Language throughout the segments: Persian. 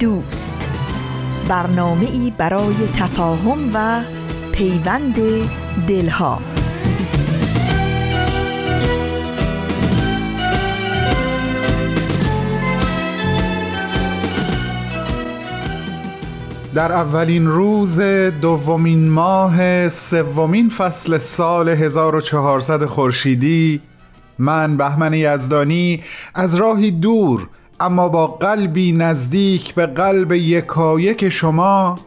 دوست. برنامه ای برای تفاهم و پیوند دلها. در اولین روز دومین ماه سومین فصل سال 1400 خورشیدی من بهمن یزدانی از راهی دور اما با قلبی نزدیک به قلب یکایک شما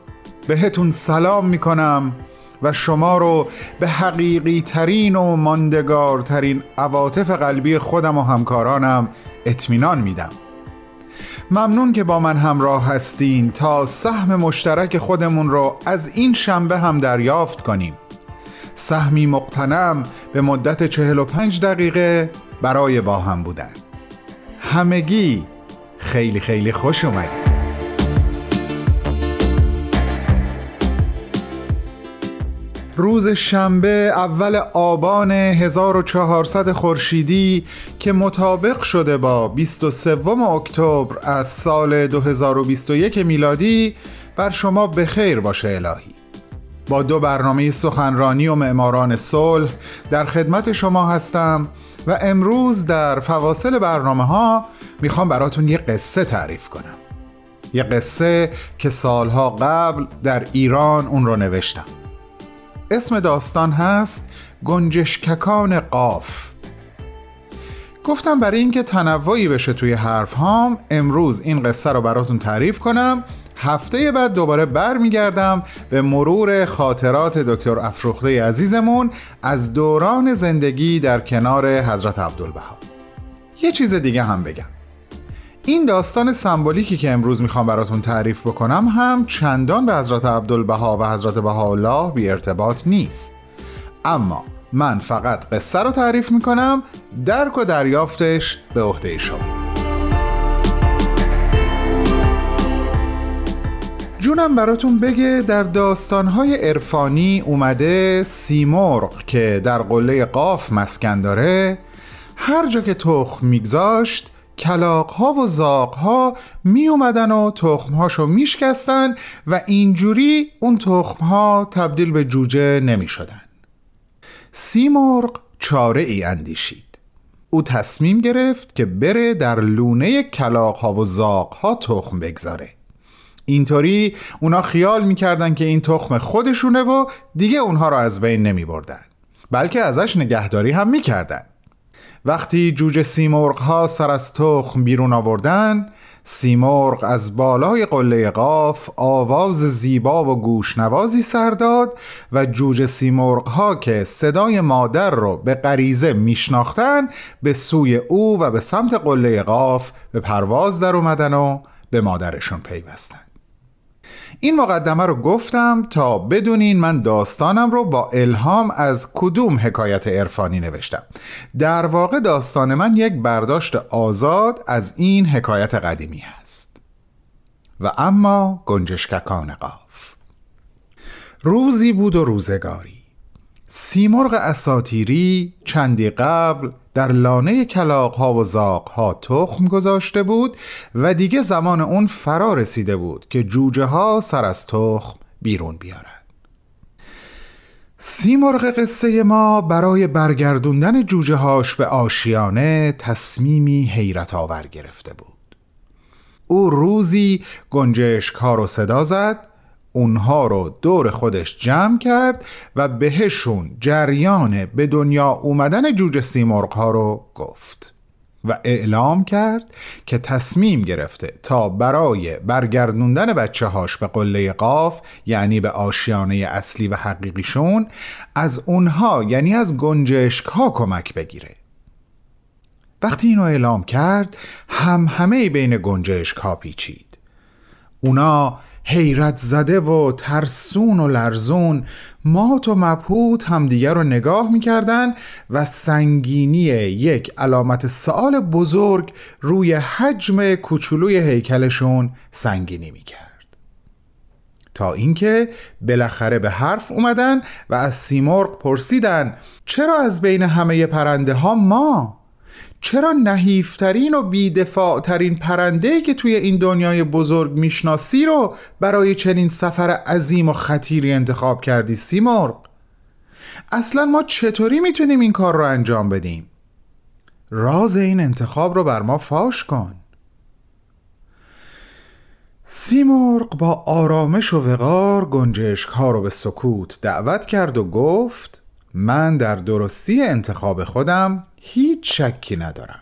بهتون سلام می‌کنم و شما رو به حقیقی ترین و ماندگارترین عواطف قلبی خودم و همکارانم اطمینان میدم. ممنون که با من همراه هستین تا سهم مشترک خودمون رو از این شنبه هم دریافت کنیم. سهمی مقتنم به مدت 45 دقیقه برای با هم بودن. همگی خیلی خیلی خوش اومدید روز شنبه اول آبان 1400 خورشیدی که مطابق شده با 23 اکتبر از سال 2021 میلادی بر شما بخیر باشه الهی. با دو برنامه سخنرانی و معماران صلح در خدمت شما هستم و امروز در فواصل برنامه ها می‌خوام براتون یه قصه تعریف کنم. یه قصه که سالها قبل در ایران اون رو نوشتم. اسم داستان هست گنجشککان قاف. گفتم برای اینکه تنوعی بشه توی حرف هام امروز این قصه رو براتون تعریف کنم هفته بعد دوباره برمیگردم به مرور خاطرات دکتر افروخته عزیزمون از دوران زندگی در کنار حضرت عبدالبها. یه چیز دیگه هم بگم. این داستان سمبولیکی که امروز می‌خوام براتون تعریف بکنم هم چندان به حضرت عبدالبها و حضرت بهاءالله بی ارتباط نیست. اما من فقط قصه رو تعریف می‌کنم درک و دریافتش به عهده شما. جونم براتون بگه در داستانهای عرفانی اومده سیمرغ که در قله قاف مسکن داره. هر جا که تخم میگذاشت کلاقها و زاقها می اومدن و تخمهاشو میشکستن و اینجوری اون تخمها تبدیل به جوجه نمی شدن سیمرغ چاره ای اندیشید. او تصمیم گرفت که بره در لونه کلاقها و زاقها تخم بگذاره. اینطوری اونا خیال می‌کردن که این تخم خودشونه و دیگه اونها رو از بین نمی بردن بلکه ازش نگهداری هم می‌کردن. وقتی جوجه سیمرغ ها سر از تخم بیرون آوردن سیمرغ از بالای قله قاف آواز زیبا و گوشنوازی سر داد و جوجه سیمرغ ها که صدای مادر رو به غریزه میشناختن به سوی او و به سمت قله قاف به پرواز در اومدن و به مادرشون پیوستن. این مقدمه رو گفتم تا بدونین من داستانم رو با الهام از کدوم حکایت عرفانی نوشتم. در واقع داستان من یک برداشت آزاد از این حکایت قدیمی است و اما گنجشککان قاف. روزی بود و روزگاری. سیمرغ اساتیری چندی قبل در لانه کلاق ها و زاق ها تخم گذاشته بود و دیگه زمان اون فرا رسیده بود که جوجه ها سر از تخم بیرون بیارن. سیمرغ قصه ما برای برگردوندن جوجه هاش به آشیانه تصمیمی حیرت آور گرفته بود. او روزی گنجشک ها رو صدا زد اونها رو دور خودش جمع کرد و بهشون جریان به دنیا اومدن جوجه سیمرغ ها رو گفت و اعلام کرد که تصمیم گرفته تا برای برگردوندن بچه هاش به قله قاف یعنی به آشیانه اصلی و حقیقیشون از اونها یعنی از گنجشک ها کمک بگیره. وقتی اینو اعلام کرد هم همه بین گنجشک ها پیچید. اونا حیرت زده و ترسون و لرزون مات و مبهوت همدیگر رو نگاه می‌کردن و سنگینی یک علامت سوال بزرگ روی حجم کوچولوی هیکلشون سنگینی می‌کرد تا اینکه بالاخره به حرف اومدن و از سیمرغ پرسیدن چرا از بین همه پرنده ها ما؟ چرا نحیفترین و بیدفاعترین پرنده که توی این دنیای بزرگ می‌شناسی رو برای چنین سفر عظیم و خطیری انتخاب کردی سیمرغ؟ اصلا ما چطوری می‌تونیم این کار رو انجام بدیم؟ راز این انتخاب رو بر ما فاش کن سیمرغ با آرامش و وقار گنجشک ها رو به سکوت دعوت کرد و گفت من در درستی انتخاب خودم هیچ شکی ندارم.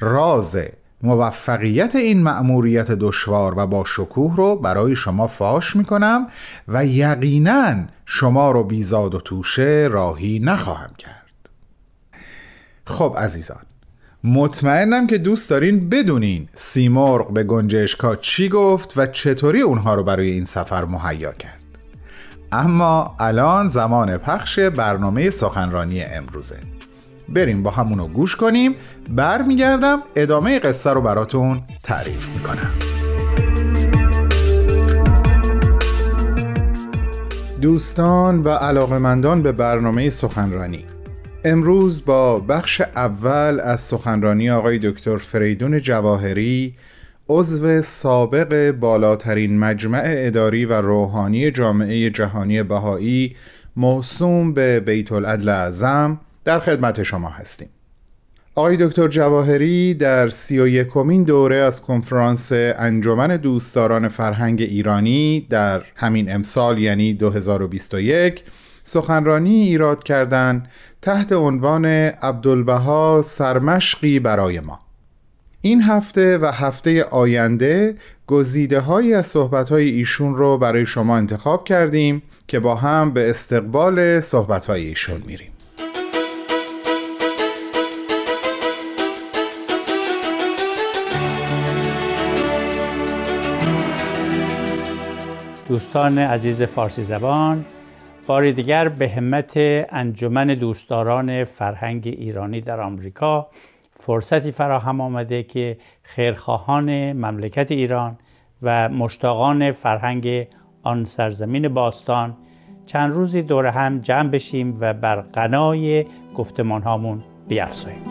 راز موفقیت این مأموریت دشوار و با شکوه رو برای شما فاش می کنم و یقینا شما رو بیزاد و توشه راهی نخواهم کرد. خب عزیزان مطمئنم که دوست دارین بدونین سیمرغ به گنجشکا چی گفت و چطوری اونها رو برای این سفر مهیا کرد. اما الان زمان پخش برنامه سخنرانی امروزه. بریم با همونو گوش کنیم. برمیگردم ادامه قصه رو براتون تعریف می‌کنم. دوستان و علاقمندان به برنامه سخنرانی. امروز با بخش اول از سخنرانی آقای دکتر فریدون جواهری عضو سابق بالاترین مجمع اداری و روحانی جامعه جهانی بهایی موسوم به بیت العدل اعظم در خدمت شما هستیم. آقای دکتر جواهری در سی و یکمین دوره از کنفرانس انجمن دوستداران فرهنگ ایرانی در همین امسال یعنی 2021 سخنرانی ایراد کردند تحت عنوان عبدالبها سرمشقی برای ما. این هفته و هفته آینده گزیده هایی از صحبت های ایشون رو برای شما انتخاب کردیم که با هم به استقبال صحبت های ایشون میریم. دوستان عزیز فارسی زبان بار دیگر به همت انجمن دوستداران فرهنگ ایرانی در آمریکا فرصتی فراهم آمده که خیرخواهان مملکت ایران و مشتاقان فرهنگ آن سرزمین باستان چند روزی دور هم جمع بشیم و بر غنای گفتمان هامون بیافزاییم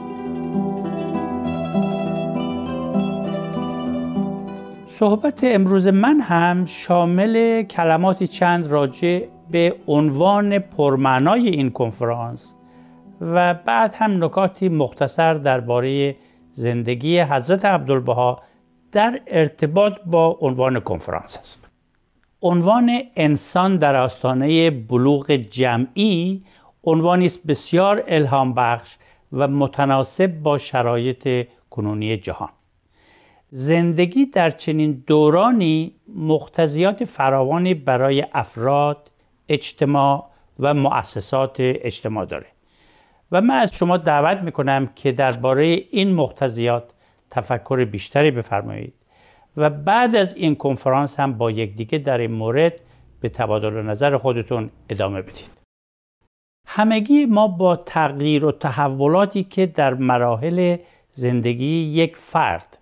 صحبت امروز من هم شامل کلماتی چند راجع به عنوان پرمعنای این کنفرانس و بعد هم نکاتی مختصر درباره زندگی حضرت عبدالبها در ارتباط با عنوان کنفرانس است. عنوان انسان در آستانه بلوغ جمعی عنوانی است بسیار الهام بخش و متناسب با شرایط کنونی جهان. زندگی در چنین دورانی مختزیات فراوانی برای افراد، اجتماع و مؤسسات اجتماع داره و من از شما دعوت می‌کنم که درباره این مختزیات تفکر بیشتری بفرمایید. و بعد از این کنفرانس هم با یکدیگه در این مورد به تبادل نظر خودتون ادامه بدید. همگی ما با تغییر و تحولاتی که در مراحل زندگی یک فرد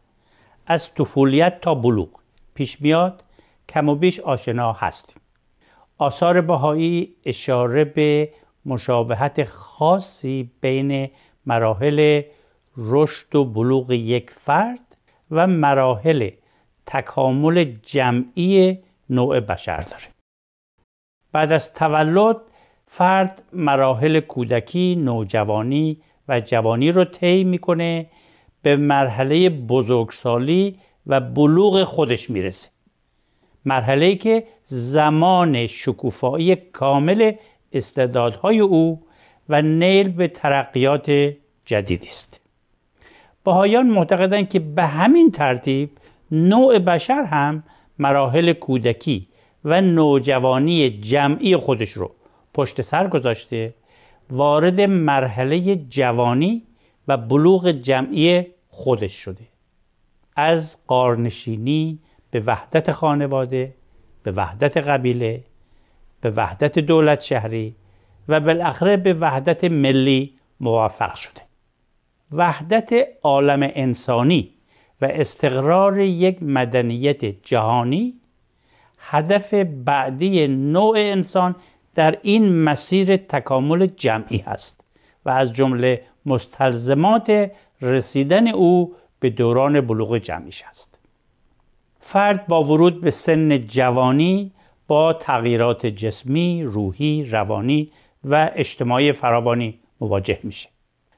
از طفولیت تا بلوغ پیش میاد کم و بیش آشنا هستیم. آثار بهایی اشاره به مشابهت خاصی بین مراحل رشد و بلوغ یک فرد و مراحل تکامل جمعی نوع بشر داره. بعد از تولد فرد مراحل کودکی، نوجوانی و جوانی رو طی می‌کنه به مرحله بزرگسالی و بلوغ خودش می‌رسه. مرحله که زمان شکوفایی کامل استعدادهای او و نیل به ترقیات جدیدی است. بهایان معتقدند که به همین ترتیب نوع بشر هم مراحل کودکی و نوجوانی جمعی خودش رو پشت سر گذاشته وارد مرحله جوانی و بلوغ جمعی خودش شده. از قارنشینی به وحدت خانواده به وحدت قبیله به وحدت دولت شهری و بالاخره به وحدت ملی موفق شده. وحدت عالم انسانی و استقرار یک مدنیت جهانی هدف بعدی نوع انسان در این مسیر تکامل جمعی است و از جمله مستلزمات رسیدن او به دوران بلوغ جمعیش است. فرد با ورود به سن جوانی با تغییرات جسمی، روحی، روانی و اجتماعی فراوانی مواجه میشه.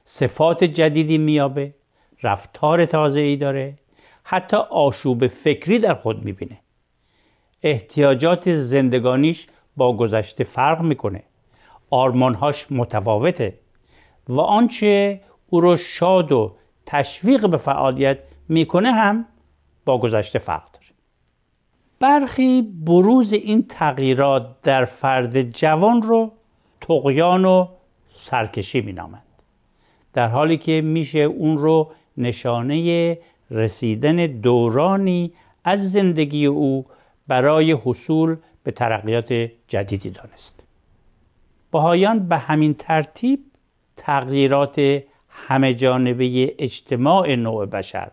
صفات جدیدی میابه رفتار تازه ای داره حتی آشوب فکری در خود می‌بینه. احتیاجات زندگانیش با گذشته فرق می‌کنه. آرمانهاش متفاوته و آنچه او رو شاد و تشویق به فعالیت می‌کنه هم با گذشته فرق. برخی بروز این تغییرات در فرد جوان رو تقیان و سرکشی مینامند. در حالی که میشه اون رو نشانه رسیدن دورانی از زندگی او برای حصول به ترقیات جدیدی دانست. بهایان به همین ترتیب تغییرات همه جانبه اجتماع نوع بشر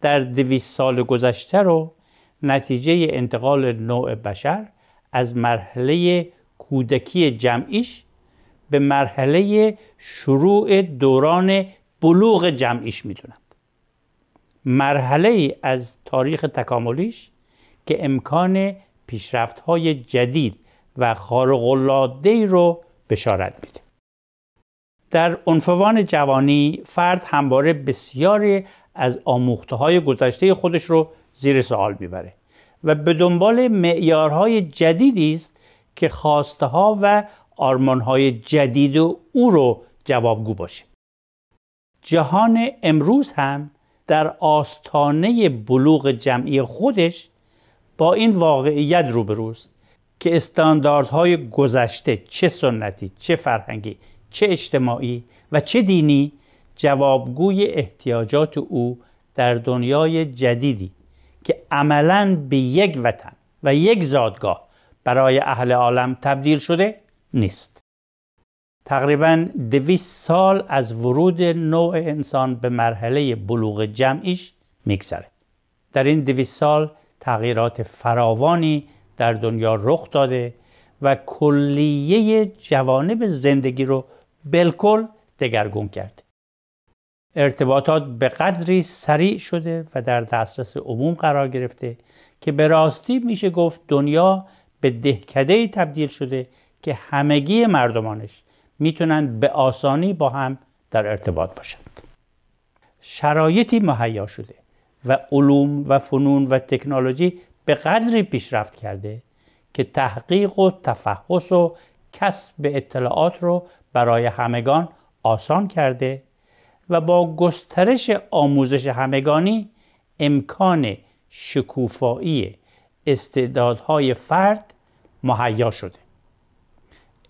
در دویست سال گذشته رو نتیجه انتقال نوع بشر از مرحله کودکی جمعیش به مرحله شروع دوران بلوغ جمعیش می‌دونند مرحله از تاریخ تکاملیش که امکان پیشرفت های جدید و خارق رو بشارت میده. در عنفوان جوانی فرد همواره بسیاری از آموخته های گذشته خودش رو زیر سوال می‌بره. و به دنبال معیارهای جدیدی است که خواسته ها و آرمان های جدید و او رو جوابگو باشه. جهان امروز هم در آستانه بلوغ جمعی خودش با این واقعیت روبروست که استانداردهای گذشته چه سنتی چه فرهنگی چه اجتماعی و چه دینی جوابگوی احتیاجات او در دنیای جدیدی که عملا به یک وطن و یک زادگاه برای اهل عالم تبدیل شده نیست. تقریبا دویست سال از ورود نوع انسان به مرحله بلوغ جمعیش میگذره. در این دویست سال تغییرات فراوانی در دنیا رخ داده و کلیه جوانب زندگی رو بالکل دگرگون کرده. ارتباطات به قدری سریع شده و در دسترس عموم قرار گرفته که به راستی میشه گفت دنیا به دهکده تبدیل شده که همگی مردمانش می‌تونند به آسانی با هم در ارتباط باشند. شرایطی مهیا شده و علوم و فنون و تکنولوژی به قدری پیشرفت کرده که تحقیق و تفحص و کسب اطلاعات رو برای همگان آسان کرده و با گسترش آموزش همگانی امکان شکوفایی استعدادهای فرد مهیا شده.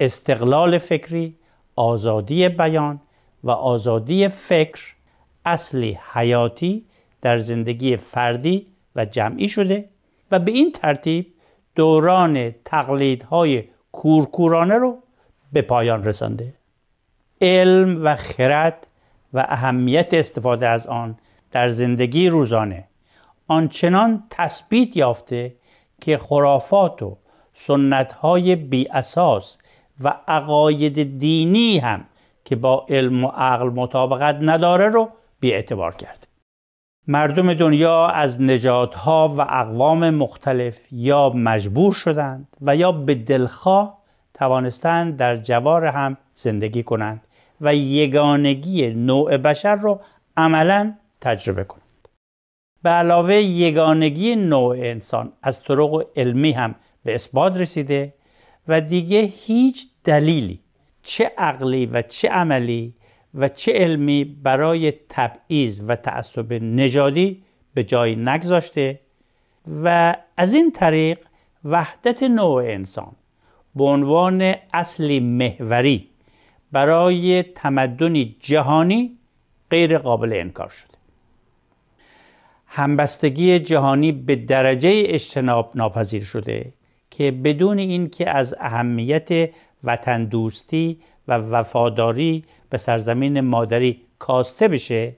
استقلال فکری آزادی بیان و آزادی فکر اصلی حیاتی در زندگی فردی و جمعی شده و به این ترتیب دوران تقلیدهای کورکورانه رو به پایان رسانده. علم و خرد و اهمیت استفاده از آن در زندگی روزانه. آنچنان تثبیت یافته که خرافات و سنت های بی اساس و عقاید دینی هم که با علم و عقل مطابقت نداره رو بی اعتبار کرد. مردم دنیا از نژادها و اقوام مختلف یا مجبور شدند و یا به دلخواه توانستند در جوار هم زندگی کنند. و یگانگی نوع بشر رو عملا تجربه کنند به علاوه یگانگی نوع انسان از طرق علمی هم به اثبات رسیده و دیگه هیچ دلیلی چه عقلی و چه عملی و چه علمی برای تبعیض و تعصب نژادی به جای نگذاشته و از این طریق وحدت نوع انسان به عنوان اصلی محوری برای تمدنی جهانی غیر قابل انکار شده. همبستگی جهانی به درجه اجتناب ناپذیر شده که بدون اینکه از اهمیت وطن دوستی و وفاداری به سرزمین مادری کاسته بشه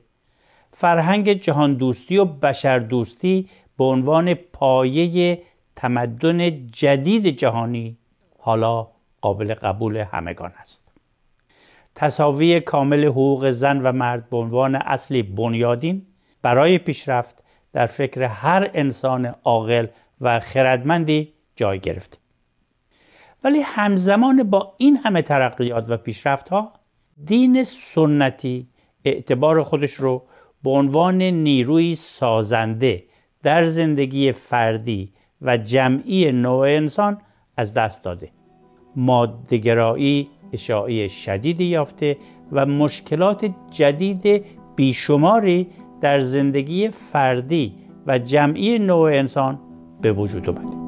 فرهنگ جهان دوستی و بشر دوستی به عنوان پایه تمدن جدید جهانی حالا قابل قبول همگان است. تصاوی کامل حقوق زن و مرد به عنوان اصلی بنیادین برای پیشرفت در فکر هر انسان عاقل و خردمندی جای گرفته ولی همزمان با این همه ترقیات و پیشرفت ها دین سنتی اعتبار خودش رو به عنوان نیروی سازنده در زندگی فردی و جمعی نوع انسان از دست داده. مادهگرایی اشاعی شدیدی یافته و مشکلات جدید بیشماری در زندگی فردی و جمعی نوع انسان به وجود آمده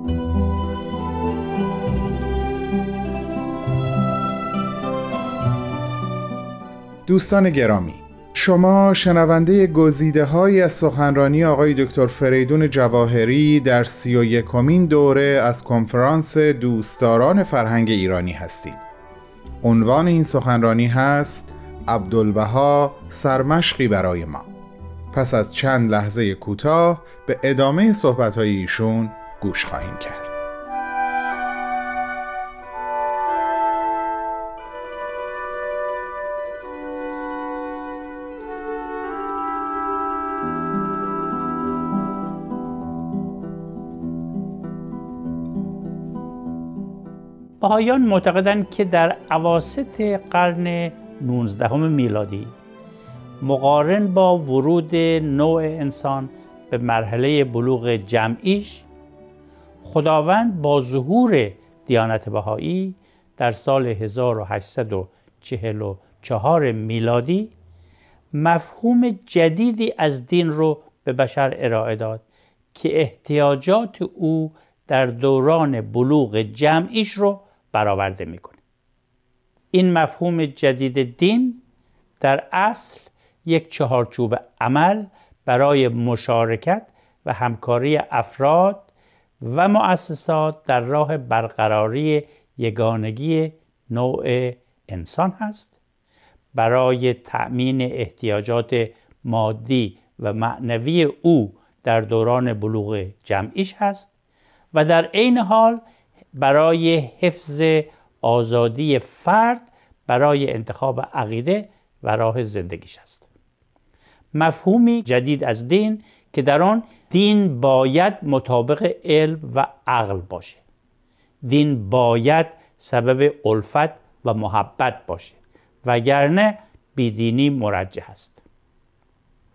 دوستان گرامی شما شنونده گزیده های از سخنرانی آقای دکتر فریدون جواهری در سی و دوره از کنفرانس دوستداران فرهنگ ایرانی هستید. عنوان این سخنرانی هست عبدالبها سرمشقی برای ما. پس از چند لحظه کوتاه به ادامه صحبت ایشون گوش خواهیم کرد. بهایان معتقدند که در عواست قرن 19 میلادی مقارن با ورود نوع انسان به مرحله بلوغ جمعیش خداوند با ظهور دیانت بهایی در سال 1844 میلادی مفهوم جدیدی از دین رو به بشر ارائه داد که احتیاجات او در دوران بلوغ جمعیش رو برآورده می‌کنه. این مفهوم جدید دین در اصل یک چهارچوب عمل برای مشارکت و همکاری افراد و مؤسسات در راه برقراری یگانگی نوع انسان هست. برای تأمین احتیاجات مادی و معنوی او در دوران بلوغ جمعیش هست و در عین حال برای حفظ آزادی فرد برای انتخاب عقیده و راه زندگیش است. مفهومی جدید از دین که در آن دین باید مطابق علم و عقل باشه. دین باید سبب الفت و محبت باشه وگرنه بیدینی مرجح است.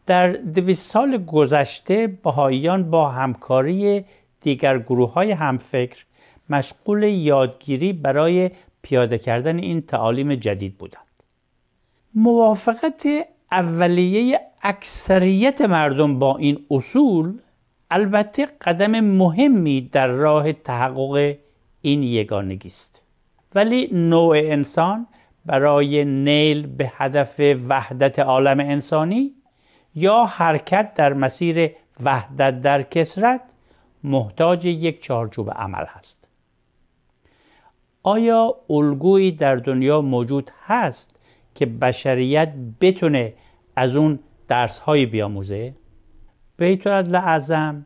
در دویست سال گذشته بهاییان با همکاری دیگر گروه های همفکر مشغول یادگیری برای پیاده کردن این تعالیم جدید بودند. موافقت اولیه اکثریت مردم با این اصول البته قدم مهمی در راه تحقق این یگانگی است. ولی نوع انسان برای نیل به هدف وحدت عالم انسانی یا حرکت در مسیر وحدت در کسرت محتاج یک چارچوب عمل هست. آیا الگویی در دنیا موجود هست که بشریت بتونه از اون درس های بیاموزه؟ بیت اعظم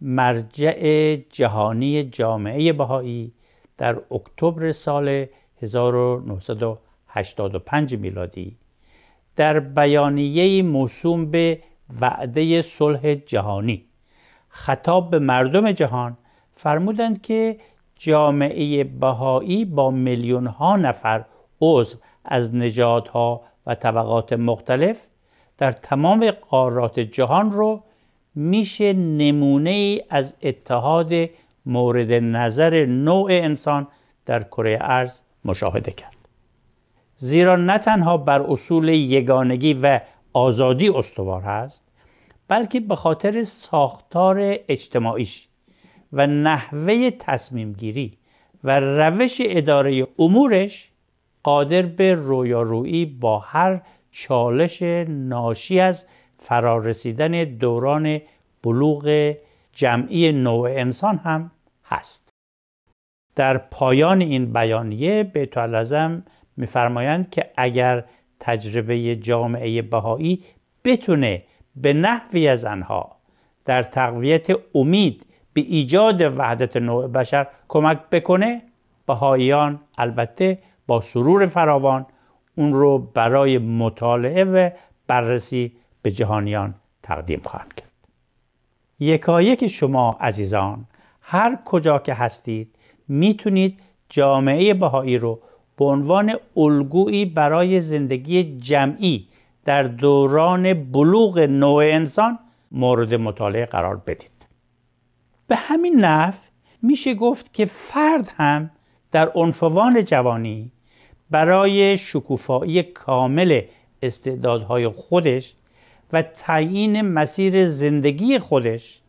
مرجع جهانی جامعه بهایی در اکتبر سال 1985 میلادی در بیانیه موسوم به وعده صلح جهانی خطاب به مردم جهان فرمودند که جامعه بهایی با میلیون ها نفر عضو از نژادها و طبقات مختلف در تمام قارات جهان رو میشه نمونه ای از اتحاد مورد نظر نوع انسان در کره ارز مشاهده کرد. زیرا نه تنها بر اصول یگانگی و آزادی استوار هست بلکه به خاطر ساختار اجتماعیش و نحوه تصمیم گیری و روش اداره امورش قادر به رویارویی با هر چالش ناشی از فرارسیدن دوران بلوغ جمعی نوع انسان هم هست. در پایان این بیانیه بیت العظم میفرمایند که اگر تجربه جامعه بهایی بتونه به نحوی از آنها در تقویت امید به ایجاد وحدت نوع بشر کمک بکنه بهاییان البته با سرور فراوان اون رو برای مطالعه و بررسی به جهانیان تقدیم خواهند کرد. یکایک شما عزیزان هر کجا که هستید می‌تونید جامعه بهایی رو به عنوان الگویی برای زندگی جمعی در دوران بلوغ نوع انسان مورد مطالعه قرار بدید. به همین نحو میشه گفت که فرد هم در عنفوان جوانی برای شکوفایی کامل استعدادهای خودش و تعیین مسیر زندگی خودش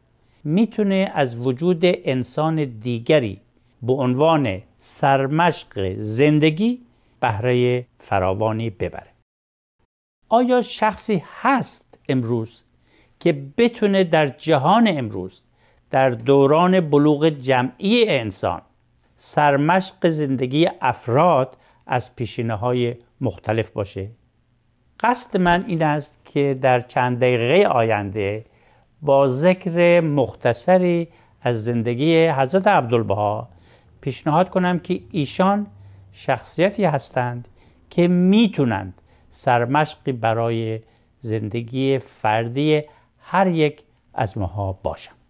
می‌تونه از وجود انسان دیگری به عنوان سرمشق زندگی بهره فراوانی ببره. آیا شخصی هست امروز که بتونه در جهان امروز در دوران بلوغ جمعی انسان سرمشق زندگی افراد از پیشینه های مختلف باشه. قصد من این است که در چند دقیقه آینده با ذکر مختصری از زندگی حضرت عبدالبها پیشنهاد کنم که ایشان شخصیتی هستند که می‌تونند سرمشقی برای زندگی فردی هر یک از ماها باشند.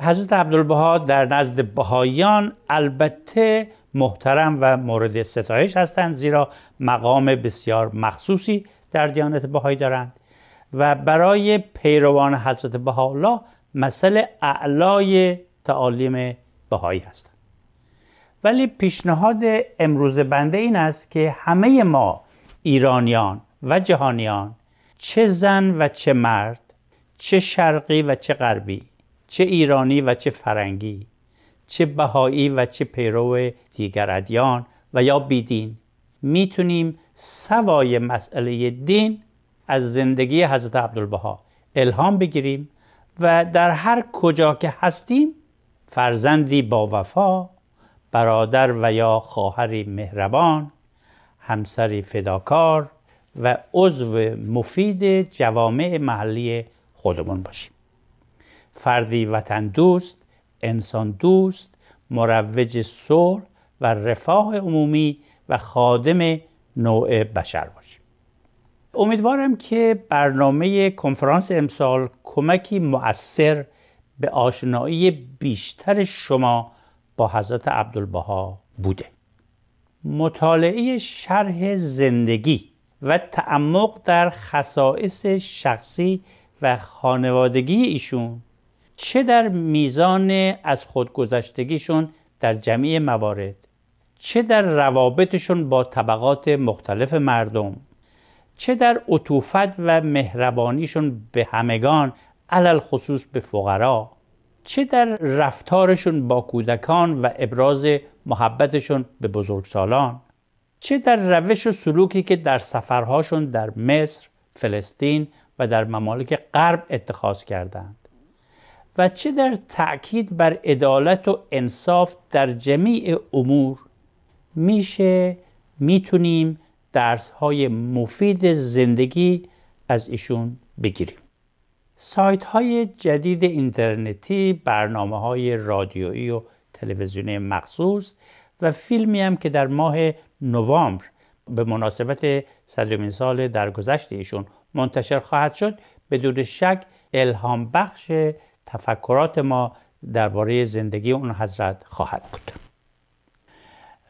حضرت عبدالبها در نزد بهاییان البته محترم و مورد ستایش هستند زیرا مقام بسیار مخصوصی در دیانت بهایی دارند. و برای پیروان حضرت بهاءالله مثل اعلای تعالیم بهایی هستند. ولی پیشنهاد امروز بنده این است که همه ما ایرانیان و جهانیان چه زن و چه مرد چه شرقی و چه غربی چه ایرانی و چه فرنگی چه بهایی و چه پیرو دیگر ادیان و یا بیدین. می‌تونیم سوای مسئله دین از زندگی حضرت عبدالبها الهام بگیریم و در هر کجا که هستیم فرزندی با وفا برادر و یا خواهری مهربان همسری فداکار و عضو مفید جوامع محلی خودمون باشیم. فردی وطن دوست انسان دوست مروج صلح و رفاه عمومی و خادم نوع بشر باشیم. امیدوارم که برنامه کنفرانس امسال کمکی مؤثر به آشنایی بیشتر شما با حضرت عبدالبها بوده. مطالعه شرح زندگی و تعمق در خصائص شخصی و خانوادگی ایشون چه در میزان از خودگذشتگیشون در جمعی موارد؟ چه در روابطشون با طبقات مختلف مردم؟ چه در عطوفت و مهربانیشون به همگان علل خصوص به فقرا؟ چه در رفتارشون با کودکان و ابراز محبتشون به بزرگسالان؟ چه در روش و سلوکی که در سفرهاشون در مصر، فلسطین و در ممالک غرب اتخاذ کردند؟ و چه در تأکید بر عدالت و انصاف در جمیع امور. میشه می‌تونیم درس های مفید زندگی از ایشون بگیریم. سایت های جدید اینترنتی برنامه های رادیویی و تلویزیونی مخصوص و فیلمی هم که در ماه نوامبر به مناسبت صدرمین سال درگذشت ایشون منتشر خواهد شد بدون شک الهام بخش تفکرات ما درباره زندگی اون حضرت خواهد بود.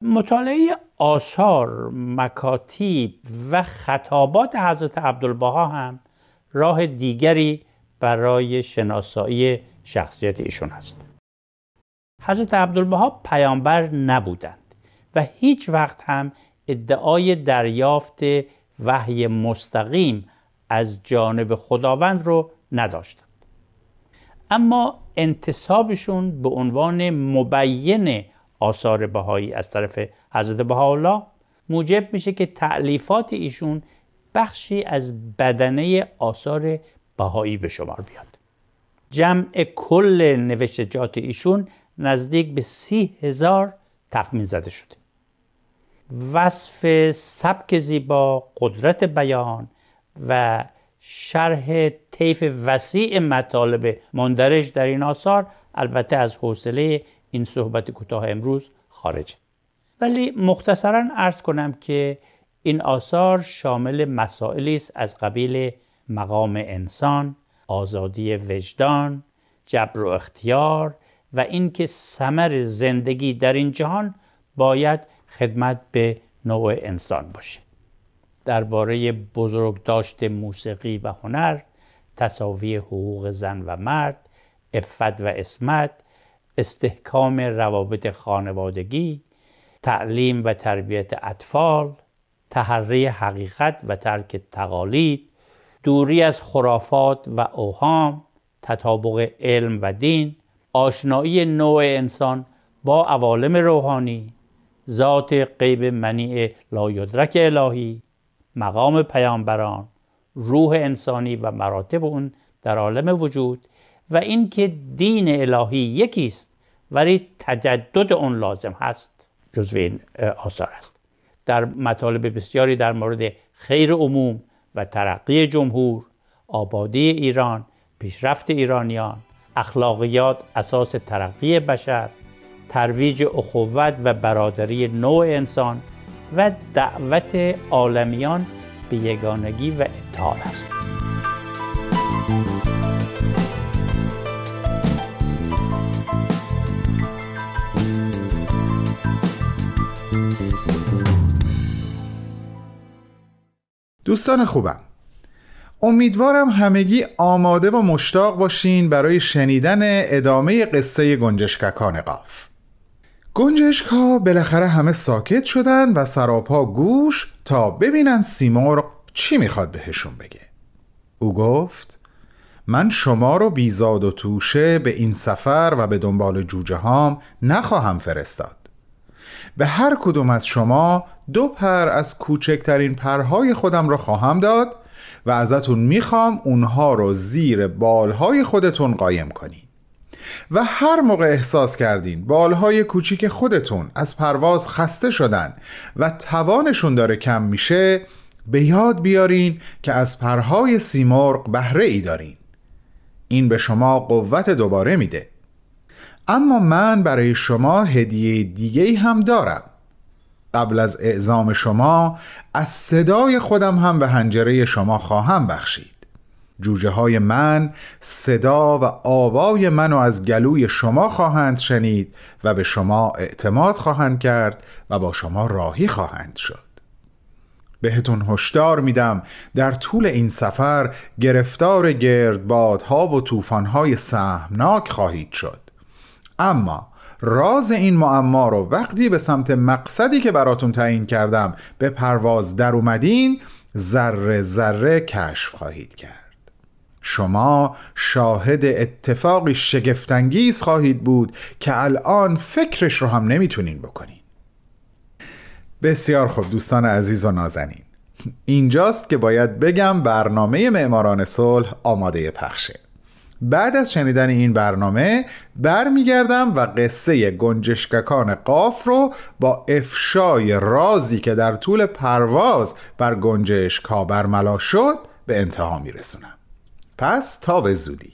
مطالعه آثار مکاتیب و خطابات حضرت عبدالبها هم راه دیگری برای شناسایی شخصیت ایشون هست حضرت عبدالبها پیامبر نبودند و هیچ وقت هم ادعای دریافت وحی مستقیم از جانب خداوند رو نداشتند. اما انتصابشون به عنوان مبین آثار بهایی از طرف حضرت بهاءالله موجب میشه که تعلیفات ایشون بخشی از بدنه آثار بهایی به شمار بیاد. جمع کل نوشتجات ایشون نزدیک به سی هزار تخمین زده شده. وصف سبک زیبا قدرت بیان و شرح طیف وسیع مطالب مندرج در این آثار البته از حوصله این صحبت کوتاه امروز خارجه ولی مختصرا ارز کنم که این آثار شامل مسائلی است از قبیل مقام انسان آزادی وجدان جبر و اختیار و اینکه ثمر زندگی در این جهان باید خدمت به نوع انسان باشه. درباره بزرگ داشت موسیقی و هنر تصاوی حقوق زن و مرد افت و اسمت استحکام روابط خانوادگی تعلیم و تربیت اطفال تحری حقیقت و ترک تقالید دوری از خرافات و اوهام تطابق علم و دین آشنایی نوع انسان با عوالم روحانی ذات غیب منیع لایدرک الهی. مقام پیامبران روح انسانی و مراتب اون در عالم وجود و اینکه دین الهی یکی است ولی تجدد اون لازم هست. جزو این آثار است. در مطالب بسیاری در مورد خیر عموم و ترقی جمهور آبادی ایران پیشرفت ایرانیان اخلاقیات اساس ترقی بشر ترویج اخوت و برادری نوع انسان و دعوت عالمیان به یگانگی و اتحاد است. دوستان خوبم امیدوارم همگی آماده و مشتاق باشین برای شنیدن ادامه قصه گنجشککان قاف. گنجشک ها بالاخره همه ساکت شدن و سراپا گوش تا ببینن سیمرغ چی می‌خواد بهشون بگه. او گفت من شما رو بیزاد و توشه به این سفر و به دنبال جوجه هام نخواهم فرستاد. به هر کدوم از شما دو پر از کوچکترین پرهای خودم رو خواهم داد و ازتون می‌خوام اونها رو زیر بالهای خودتون قایم کنین و هر موقع احساس کردین بالهای کوچیک خودتون از پرواز خسته شدن و توانشون داره کم میشه به یاد بیارین که از پرهای سیمرغ بهره ای دارین. این به شما قوت دوباره میده. اما من برای شما هدیه دیگه هم دارم. قبل از اعزام شما از صدای خودم هم به هنجره شما خواهم بخشید. جوجه های من صدا و آوای منو از گلوی شما خواهند شنید و به شما اعتماد خواهند کرد و با شما راهی خواهند شد. بهتون هشدار میدم در طول این سفر گرفتار گردبادها و طوفانهای سهمناک خواهید شد. اما راز این معما رو وقتی به سمت مقصدی که براتون تعیین کردم به پرواز در اومدین ذره ذره کشف خواهید کرد. شما شاهد اتفاقی شگفتانگیز خواهید بود که الان فکرش رو هم نمی‌تونین بکنین. بسیار خوب دوستان عزیز و نازنین. اینجاست که باید بگم برنامه معماران صلح آماده پخشه. بعد از شنیدن این برنامه برمیگردم و قصه گنجشککان قاف رو با افشای رازی که در طول پرواز بر گنجشک ها برملا شد به انتها میرسونم. پس تا به زودی.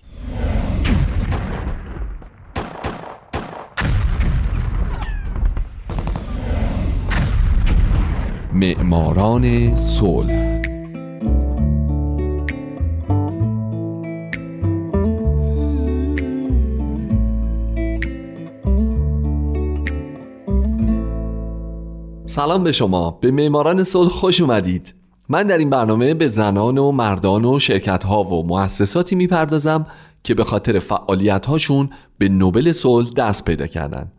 معماران صلح. سلام به شما. به معماران صلح خوش اومدید. من در این برنامه به زنان و مردان و شرکت ها و مؤسساتی می‌پردازم که به خاطر فعالیت هاشون به نوبل صلح دست پیدا کردن.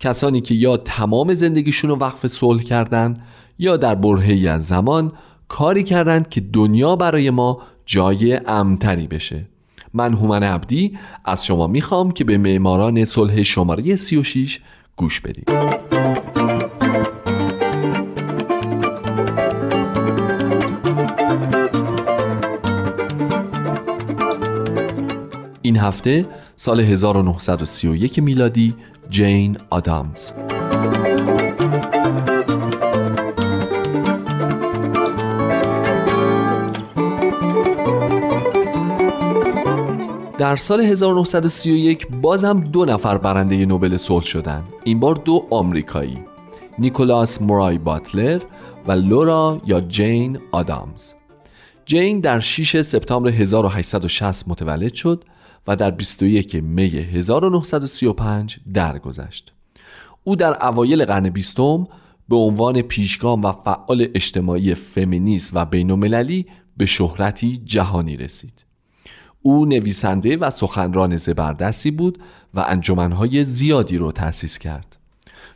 کسانی که یا تمام زندگیشون رو وقف صلح کردن یا در برهی از زمان کاری کردند که دنیا برای ما جای امتری بشه. من هومن عبدی از شما می‌خوام که به معماران صلح شماره 36 گوش بدید. هفته سال 1931 میلادی جین آدامز در سال 1931 بازم دو نفر برنده نوبل صلح شدند. این بار دو آمریکایی نیکولاس مورای باتلر و لورا یا جین آدامز جین در 6 سپتامبر 1860 متولد شد و در 21 می 1935 درگذشت. او در اوایل قرن بیستم به عنوان پیشگام و فعال اجتماعی فمینیست و بینالمللی به شهرتی جهانی رسید. او نویسنده و سخنران زبردستی بود و انجمنهای زیادی رو تأسیس کرد.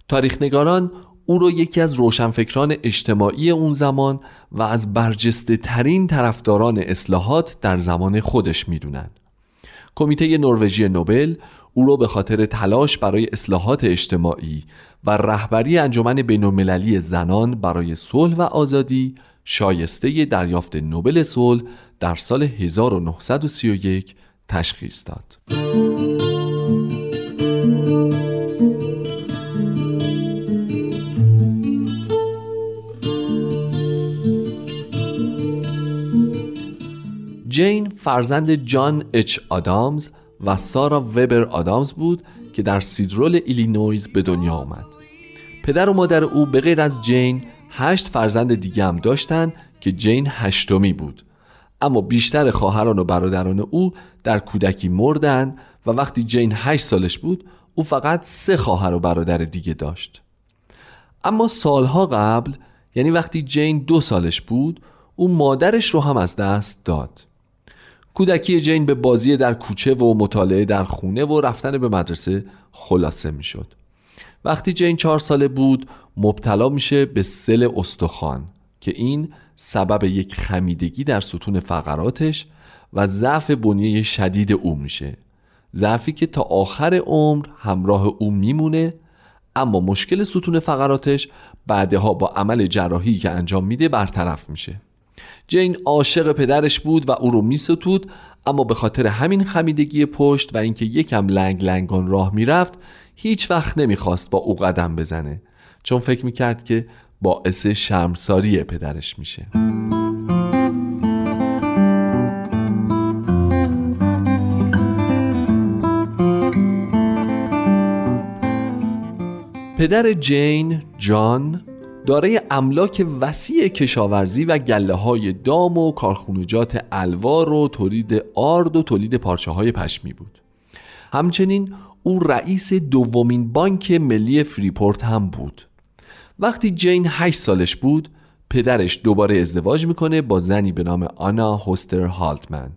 تاریخنگاران او را یکی از روشنفکران اجتماعی اون زمان و از برجسته ترین طرفداران اصلاحات در زمان خودش می‌دونند. کمیته نروژی نوبل او را به خاطر تلاش برای اصلاحات اجتماعی و رهبری انجمن بینالمللی زنان برای صلح و آزادی شایسته دریافت نوبل صلح در سال 1931 تشخیص داد. جین فرزند جان اچ آدامز و سارا وبر آدامز بود که در سیدرویل ایلینویز به دنیا آمد. پدر و مادر او به غیر از جین هشت فرزند دیگه هم داشتن که جین هشتمی بود. اما بیشتر خواهران و برادران او در کودکی مردن و وقتی جین هشت سالش بود او فقط سه خواهر و برادر دیگه داشت. اما سالها قبل یعنی وقتی جین دو سالش بود او مادرش رو هم از دست داد. کودکی جین به بازی در کوچه و مطالعه در خونه و رفتن به مدرسه خلاصه می‌شد. وقتی جین چهار ساله بود مبتلا میشه به سل استخوان که این سبب یک خمیدگی در ستون فقراتش و ضعف بنیه شدید او میشه ضعفی که تا آخر عمر همراه او میمونه اما مشکل ستون فقراتش بعدها با عمل جراحی که انجام میده برطرف میشه جین عاشق پدرش بود و او رو میستود اما به خاطر همین خمیدگی پشت و اینکه یکم لنگ لنگان راه می‌رفت هیچ وقت نمی‌خواست با او قدم بزنه چون فکر می‌کرد که باعث شرمساری پدرش میشه. پدر جین جان دارای املاک وسیع کشاورزی و گله های دام و کارخونجات الوار و تولید آرد و تولید پارچه های پشمی بود. همچنین او رئیس دومین بانک ملی فریپورت هم بود. وقتی جین 8 سالش بود پدرش دوباره ازدواج می‌کنه با زنی به نام آنا هوستر هالتمن.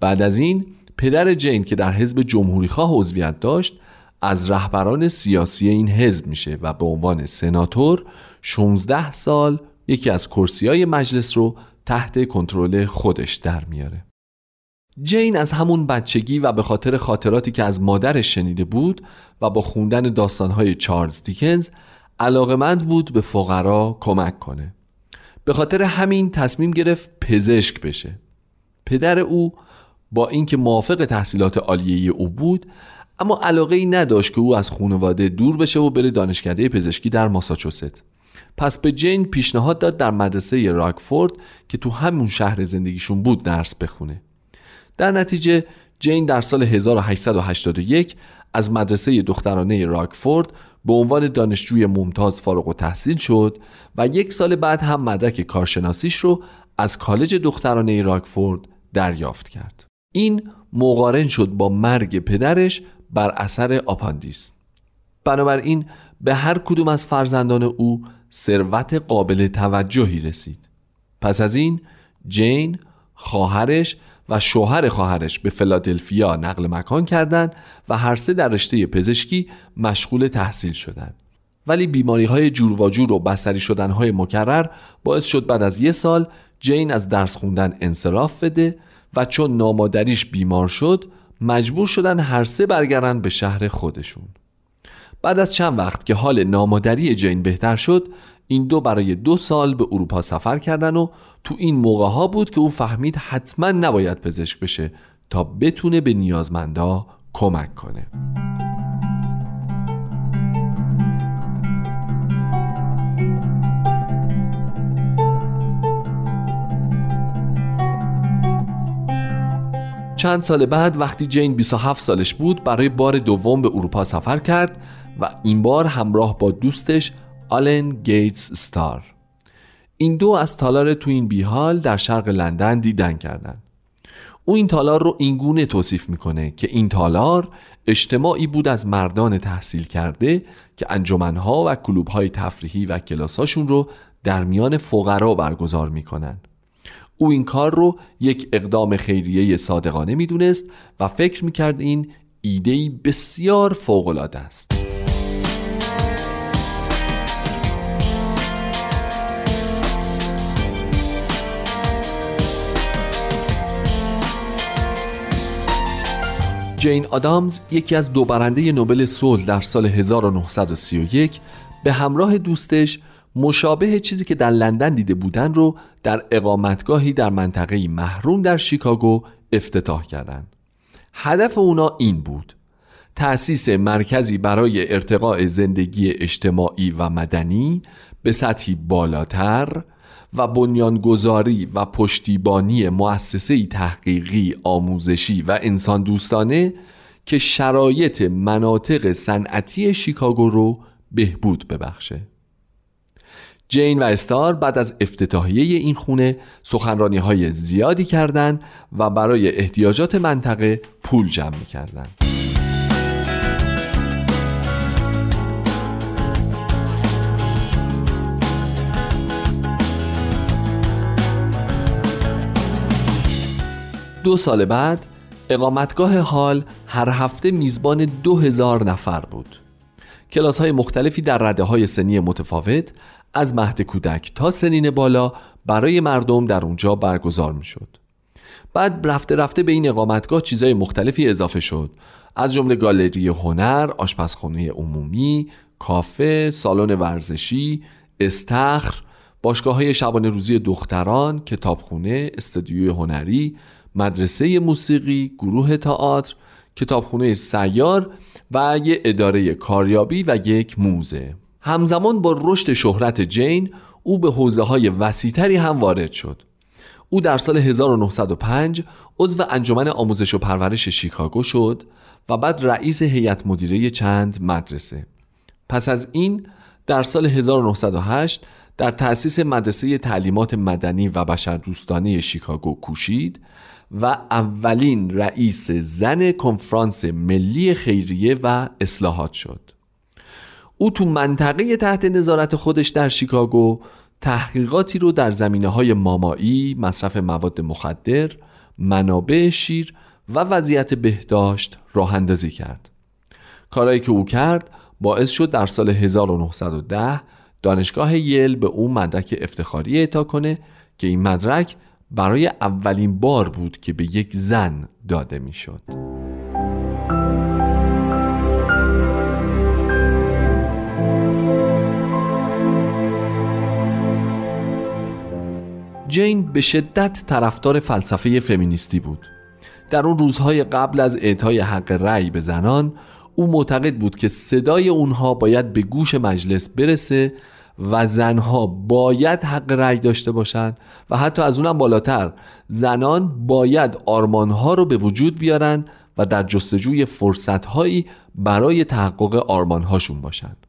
بعد از این پدر جین که در حزب جمهوریخواه عضویت داشت از رهبران سیاسی این حزب میشه و به عنوان سناتور 16 سال یکی از کرسی های مجلس رو تحت کنترل خودش در میاره. جین از همون بچگی و به خاطر خاطراتی که از مادرش شنیده بود و با خوندن داستانهای چارلز دیکنز علاقمند بود به فقرا کمک کنه. به خاطر همین تصمیم گرفت پزشک بشه. پدر او با اینکه موافق تحصیلات عالیه او بود اما علاقه ای نداشت که او از خانواده دور بشه و بره دانشکده پزشکی در ماساچوست. پس به جین پیشنهاد داد در مدرسه راکفورد که تو همون شهر زندگیشون بود درس بخونه. در نتیجه جین در سال 1881 از مدرسه دخترانه راکفورد به عنوان دانشجوی ممتاز فارغ التحصیل شد و یک سال بعد هم مدرک کارشناسیش رو از کالج دخترانه راکفورد دریافت کرد. این مقارن شد با مرگ پدرش بر اثر آپاندیس. بنابراین به هر کدوم از فرزندان او ثروت قابل توجهی رسید. پس از این جین خواهرش و شوهر خواهرش به فلادلفیا نقل مکان کردند و هر سه در رشته پزشکی مشغول تحصیل شدند. ولی بیماری های جور و جور و بستری شدن های مکرر باعث شد بعد از یه سال جین از درس خوندن انصراف بده و چون نامادریش بیمار شد مجبور شدن هر سه برگردن به شهر خودشون. بعد از چند وقت که حال نامادری جین بهتر شد این دو برای دو سال به اروپا سفر کردن و تو این موقع ها بود که او فهمید حتما نباید پزشک بشه تا بتونه به نیازمندا کمک کنه. چند سال بعد وقتی جین 27 سالش بود برای بار دوم به اروپا سفر کرد و این بار همراه با دوستش آلن گیتس ستار. این دو از تالار تو این بیحال در شرق لندن دیدن کردند. او این تالار رو اینگونه توصیف می‌کنه که این تالار اجتماعی بود از مردان تحصیل کرده که انجمنها و کلوبهای تفریحی و کلاسهاشون رو در میان فقرا برگزار می‌کنن او این کار رو یک اقدام خیریه صادقانه می‌دونست و فکر می‌کرد این ایدهی بسیار فوقالعاده است. جین آدامز یکی از دو برنده نوبل صلح در سال 1931 به همراه دوستش مشابه چیزی که در لندن دیده بودن رو در اقامتگاهی در منطقه محروم در شیکاگو افتتاح کردند. هدف اونا این بود تأسیس مرکزی برای ارتقاء زندگی اجتماعی و مدنی به سطحی بالاتر و بنیانگذاری و پشتیبانی مؤسسه تحقیقی آموزشی و انسان دوستانه که شرایط مناطق صنعتی شیکاگو رو بهبود ببخشه جین و استار بعد از افتتاحیه این خونه سخنرانی های زیادی کردند و برای احتیاجات منطقه پول جمع کردند. دو سال بعد اقامتگاه حال هر هفته میزبان دو هزار نفر بود کلاس های مختلفی در رده های سنی متفاوت از مهد کودک تا سنین بالا برای مردم در اونجا برگزار می شد. بعد رفته رفته به این اقامتگاه چیزهای مختلفی اضافه شد از جمله گالری هنر، آشپزخانه عمومی، کافه، سالن ورزشی، استخر، باشگاه های شبانه روزی دختران، کتابخونه، استودیوی هنری، مدرسه موسیقی، گروه تئاتر، کتابخونه سیار و یه اداره کاریابی و یک موزه. همزمان با رشد شهرت جین او به حوزه های وسیتری هم وارد شد. او در سال 1905 عضو انجمن آموزش و پرورش شیکاگو شد و بعد رئیس هیئت مدیره چند مدرسه. پس از این در سال 1908 در تأسیس مدرسه تعلیمات مدنی و بشردوستانه شیکاگو کوشید و اولین رئیس زن کنفرانس ملی خیریه و اصلاحات شد او تو منطقه تحت نظارت خودش در شیکاگو تحقیقاتی رو در زمینه های مامایی، مصرف مواد مخدر، منابع شیر و وضعیت بهداشت راه اندازی کرد. کارایی که او کرد باعث شد در سال 1910 دانشگاه یل به او مدرک افتخاری اعطا کنه که این مدرک برای اولین بار بود که به یک زن داده می‌شد. جین به شدت طرفدار فلسفه فمینیستی بود در اون روزهای قبل از اعطای حق رأی به زنان او معتقد بود که صدای اونها باید به گوش مجلس برسه و زنها باید حق رأی داشته باشند و حتی از اونم بالاتر زنان باید آرمانها رو به وجود بیارن و در جستجوی فرصتهایی برای تحقق آرمانهاشون باشند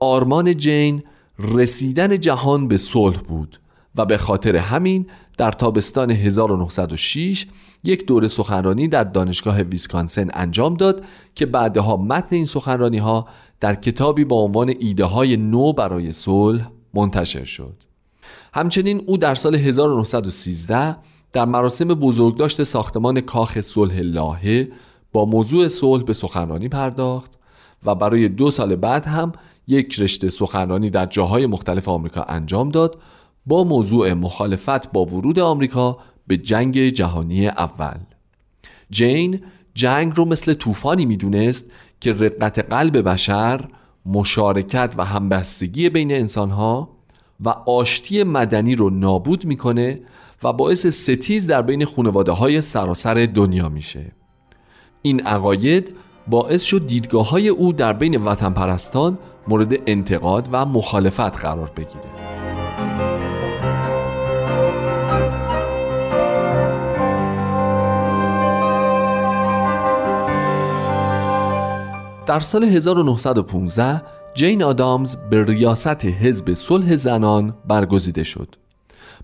آرمان جین رسیدن جهان به صلح بود و به خاطر همین در تابستان 1906 یک دوره سخنرانی در دانشگاه ویسکانسن انجام داد که بعدها متن این سخنرانی ها در کتابی با عنوان ایده های نو برای صلح منتشر شد. همچنین او در سال 1913 در مراسم بزرگداشت ساختمان کاخ صلح لاهه با موضوع صلح به سخنرانی پرداخت و برای دو سال بعد هم یک رشته سخنرانی در جاهای مختلف آمریکا انجام داد با موضوع مخالفت با ورود آمریکا به جنگ جهانی اول. جین جنگ رو مثل طوفانی می‌دونست که رقت قلب بشر مشارکت و همبستگی بین انسانها و آشتی مدنی رو نابود می‌کنه و باعث ستیز در بین خانواده های سراسر دنیا میشه. این عقاید باعث شد دیدگاه های او در بین وطن پرستان مورد انتقاد و مخالفت قرار بگیره. در سال 1915 جین آدامز به ریاست حزب صلح زنان برگزیده شد.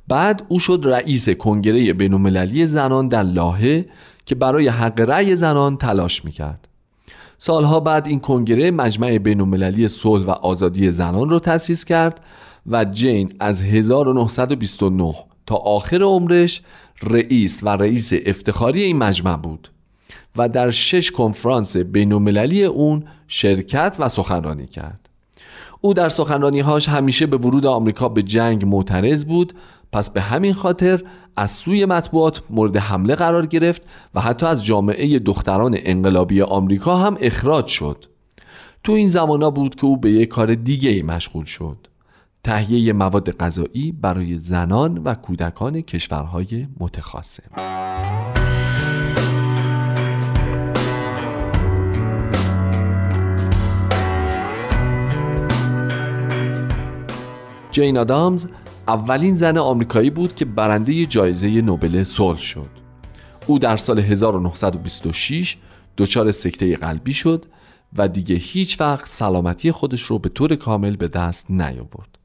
بعد او شد رئیس کنگره بینالمللی زنان در لاهه که برای حق رأی زنان تلاش می‌کرد. سالها بعد این کنگره مجمع بینالمللی صلح و آزادی زنان را تأسیس کرد و جین از 1929 تا آخر عمرش رئیس و رئیس افتخاری این مجمع بود. و در شش کنفرانس بینالمللی اون شرکت و سخنرانی کرد. او در سخنرانیهاش همیشه به ورود آمریکا به جنگ معترض بود پس به همین خاطر از سوی مطبوعات مورد حمله قرار گرفت و حتی از جامعه دختران انقلابی آمریکا هم اخراج شد. تو این زمانا بود که او به یک کار دیگه مشغول شد. تهیه مواد غذایی برای زنان و کودکان کشورهای متخاصم. جین آدامز اولین زن آمریکایی بود که برنده جایزه نوبل صلح شد. او در سال 1926 دچار سکته قلبی شد و دیگه هیچ وقت سلامتی خودش رو به طور کامل به دست نیاورد.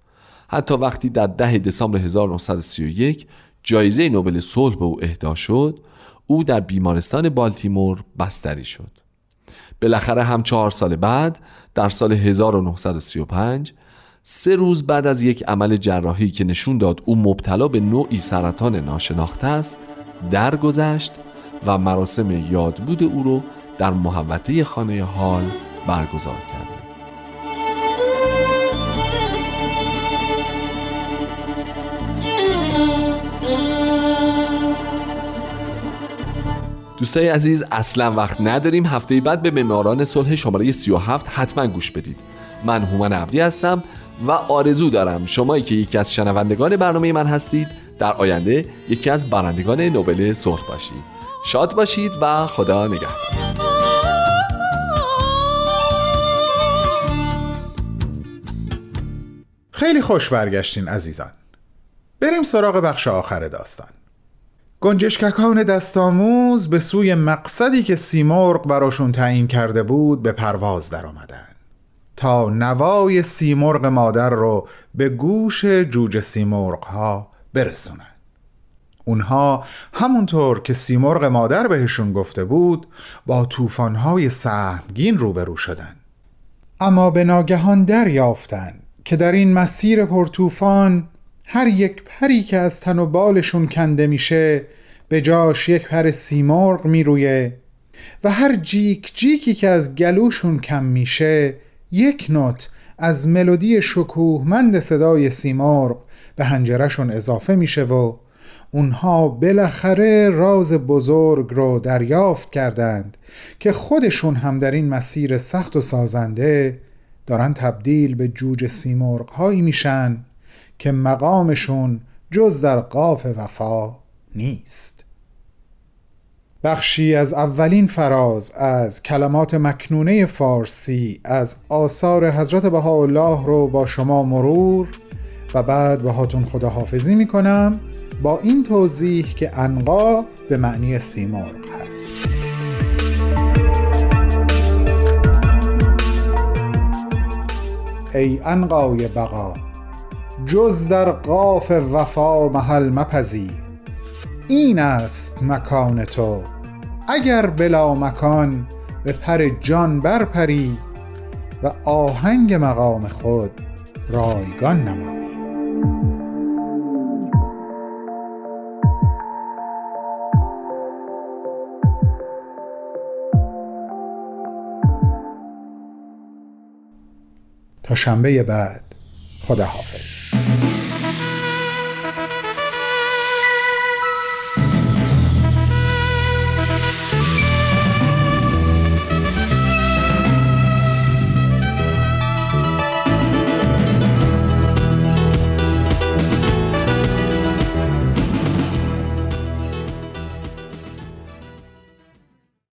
حتی وقتی در ده دسامبر 1931 جایزه نوبل صلح به او اهدا شد او در بیمارستان بالتیمور بستری شد. بالاخره هم چهار سال بعد در سال 1935 سه روز بعد از یک عمل جراحی که نشون داد او مبتلا به نوعی سرطان ناشناخته است درگذشت و مراسم یادبود او رو در محوطه خانه حال برگزار کرد. دوستای عزیز اصلا وقت نداریم. هفته بعد به معماران صلح شماره 37 حتما گوش بدید. من هومن عبدی هستم و آرزو دارم شمایی که یکی از شنوندگان برنامه من هستید در آینده یکی از برندگان نوبل صلح باشید. شاد باشید و خدا نگهدار. خیلی خوش برگشتین عزیزان. بریم سراغ بخش آخر داستان. گنجشککان دستاموز به سوی مقصدی که سیمرغ براشون تعیین کرده بود به پرواز در آمدن تا نوای سیمرغ مادر رو به گوش جوجه سیمرغ ها برسونن اونها همونطور که سیمرغ مادر بهشون گفته بود با طوفان‌های سهمگین روبرو شدن اما به ناگهان دریافتن که در این مسیر پرطوفان هر یک پری که از تن و بالشون کنده میشه به جاش یک پر سیمرغ میرویه و هر جیک جیکی که از گلوشون کم میشه یک نوت از ملودی شکوهمند صدای سیمرغ به هنجرشون اضافه میشه و اونها بالاخره راز بزرگ رو دریافت کردند که خودشون هم در این مسیر سخت و سازنده دارن تبدیل به جوج سیمرغ هایی میشن. که مقامشون جز در قاف وفا نیست. بخشی از اولین فراز از کلمات مکنونه فارسی از آثار حضرت بهاءالله رو با شما مرور و بعد باهاتون خداحافظی می‌کنم با این توضیح که انقا به معنی سیمرغ هست. ای انقای بقا جز در قاف وفا محل مپذیر این است مکان تو. اگر بلا مکان به پر جان برپری و آهنگ مقام خود رایگان نمایی تا شنبه بعد. خدا حافظ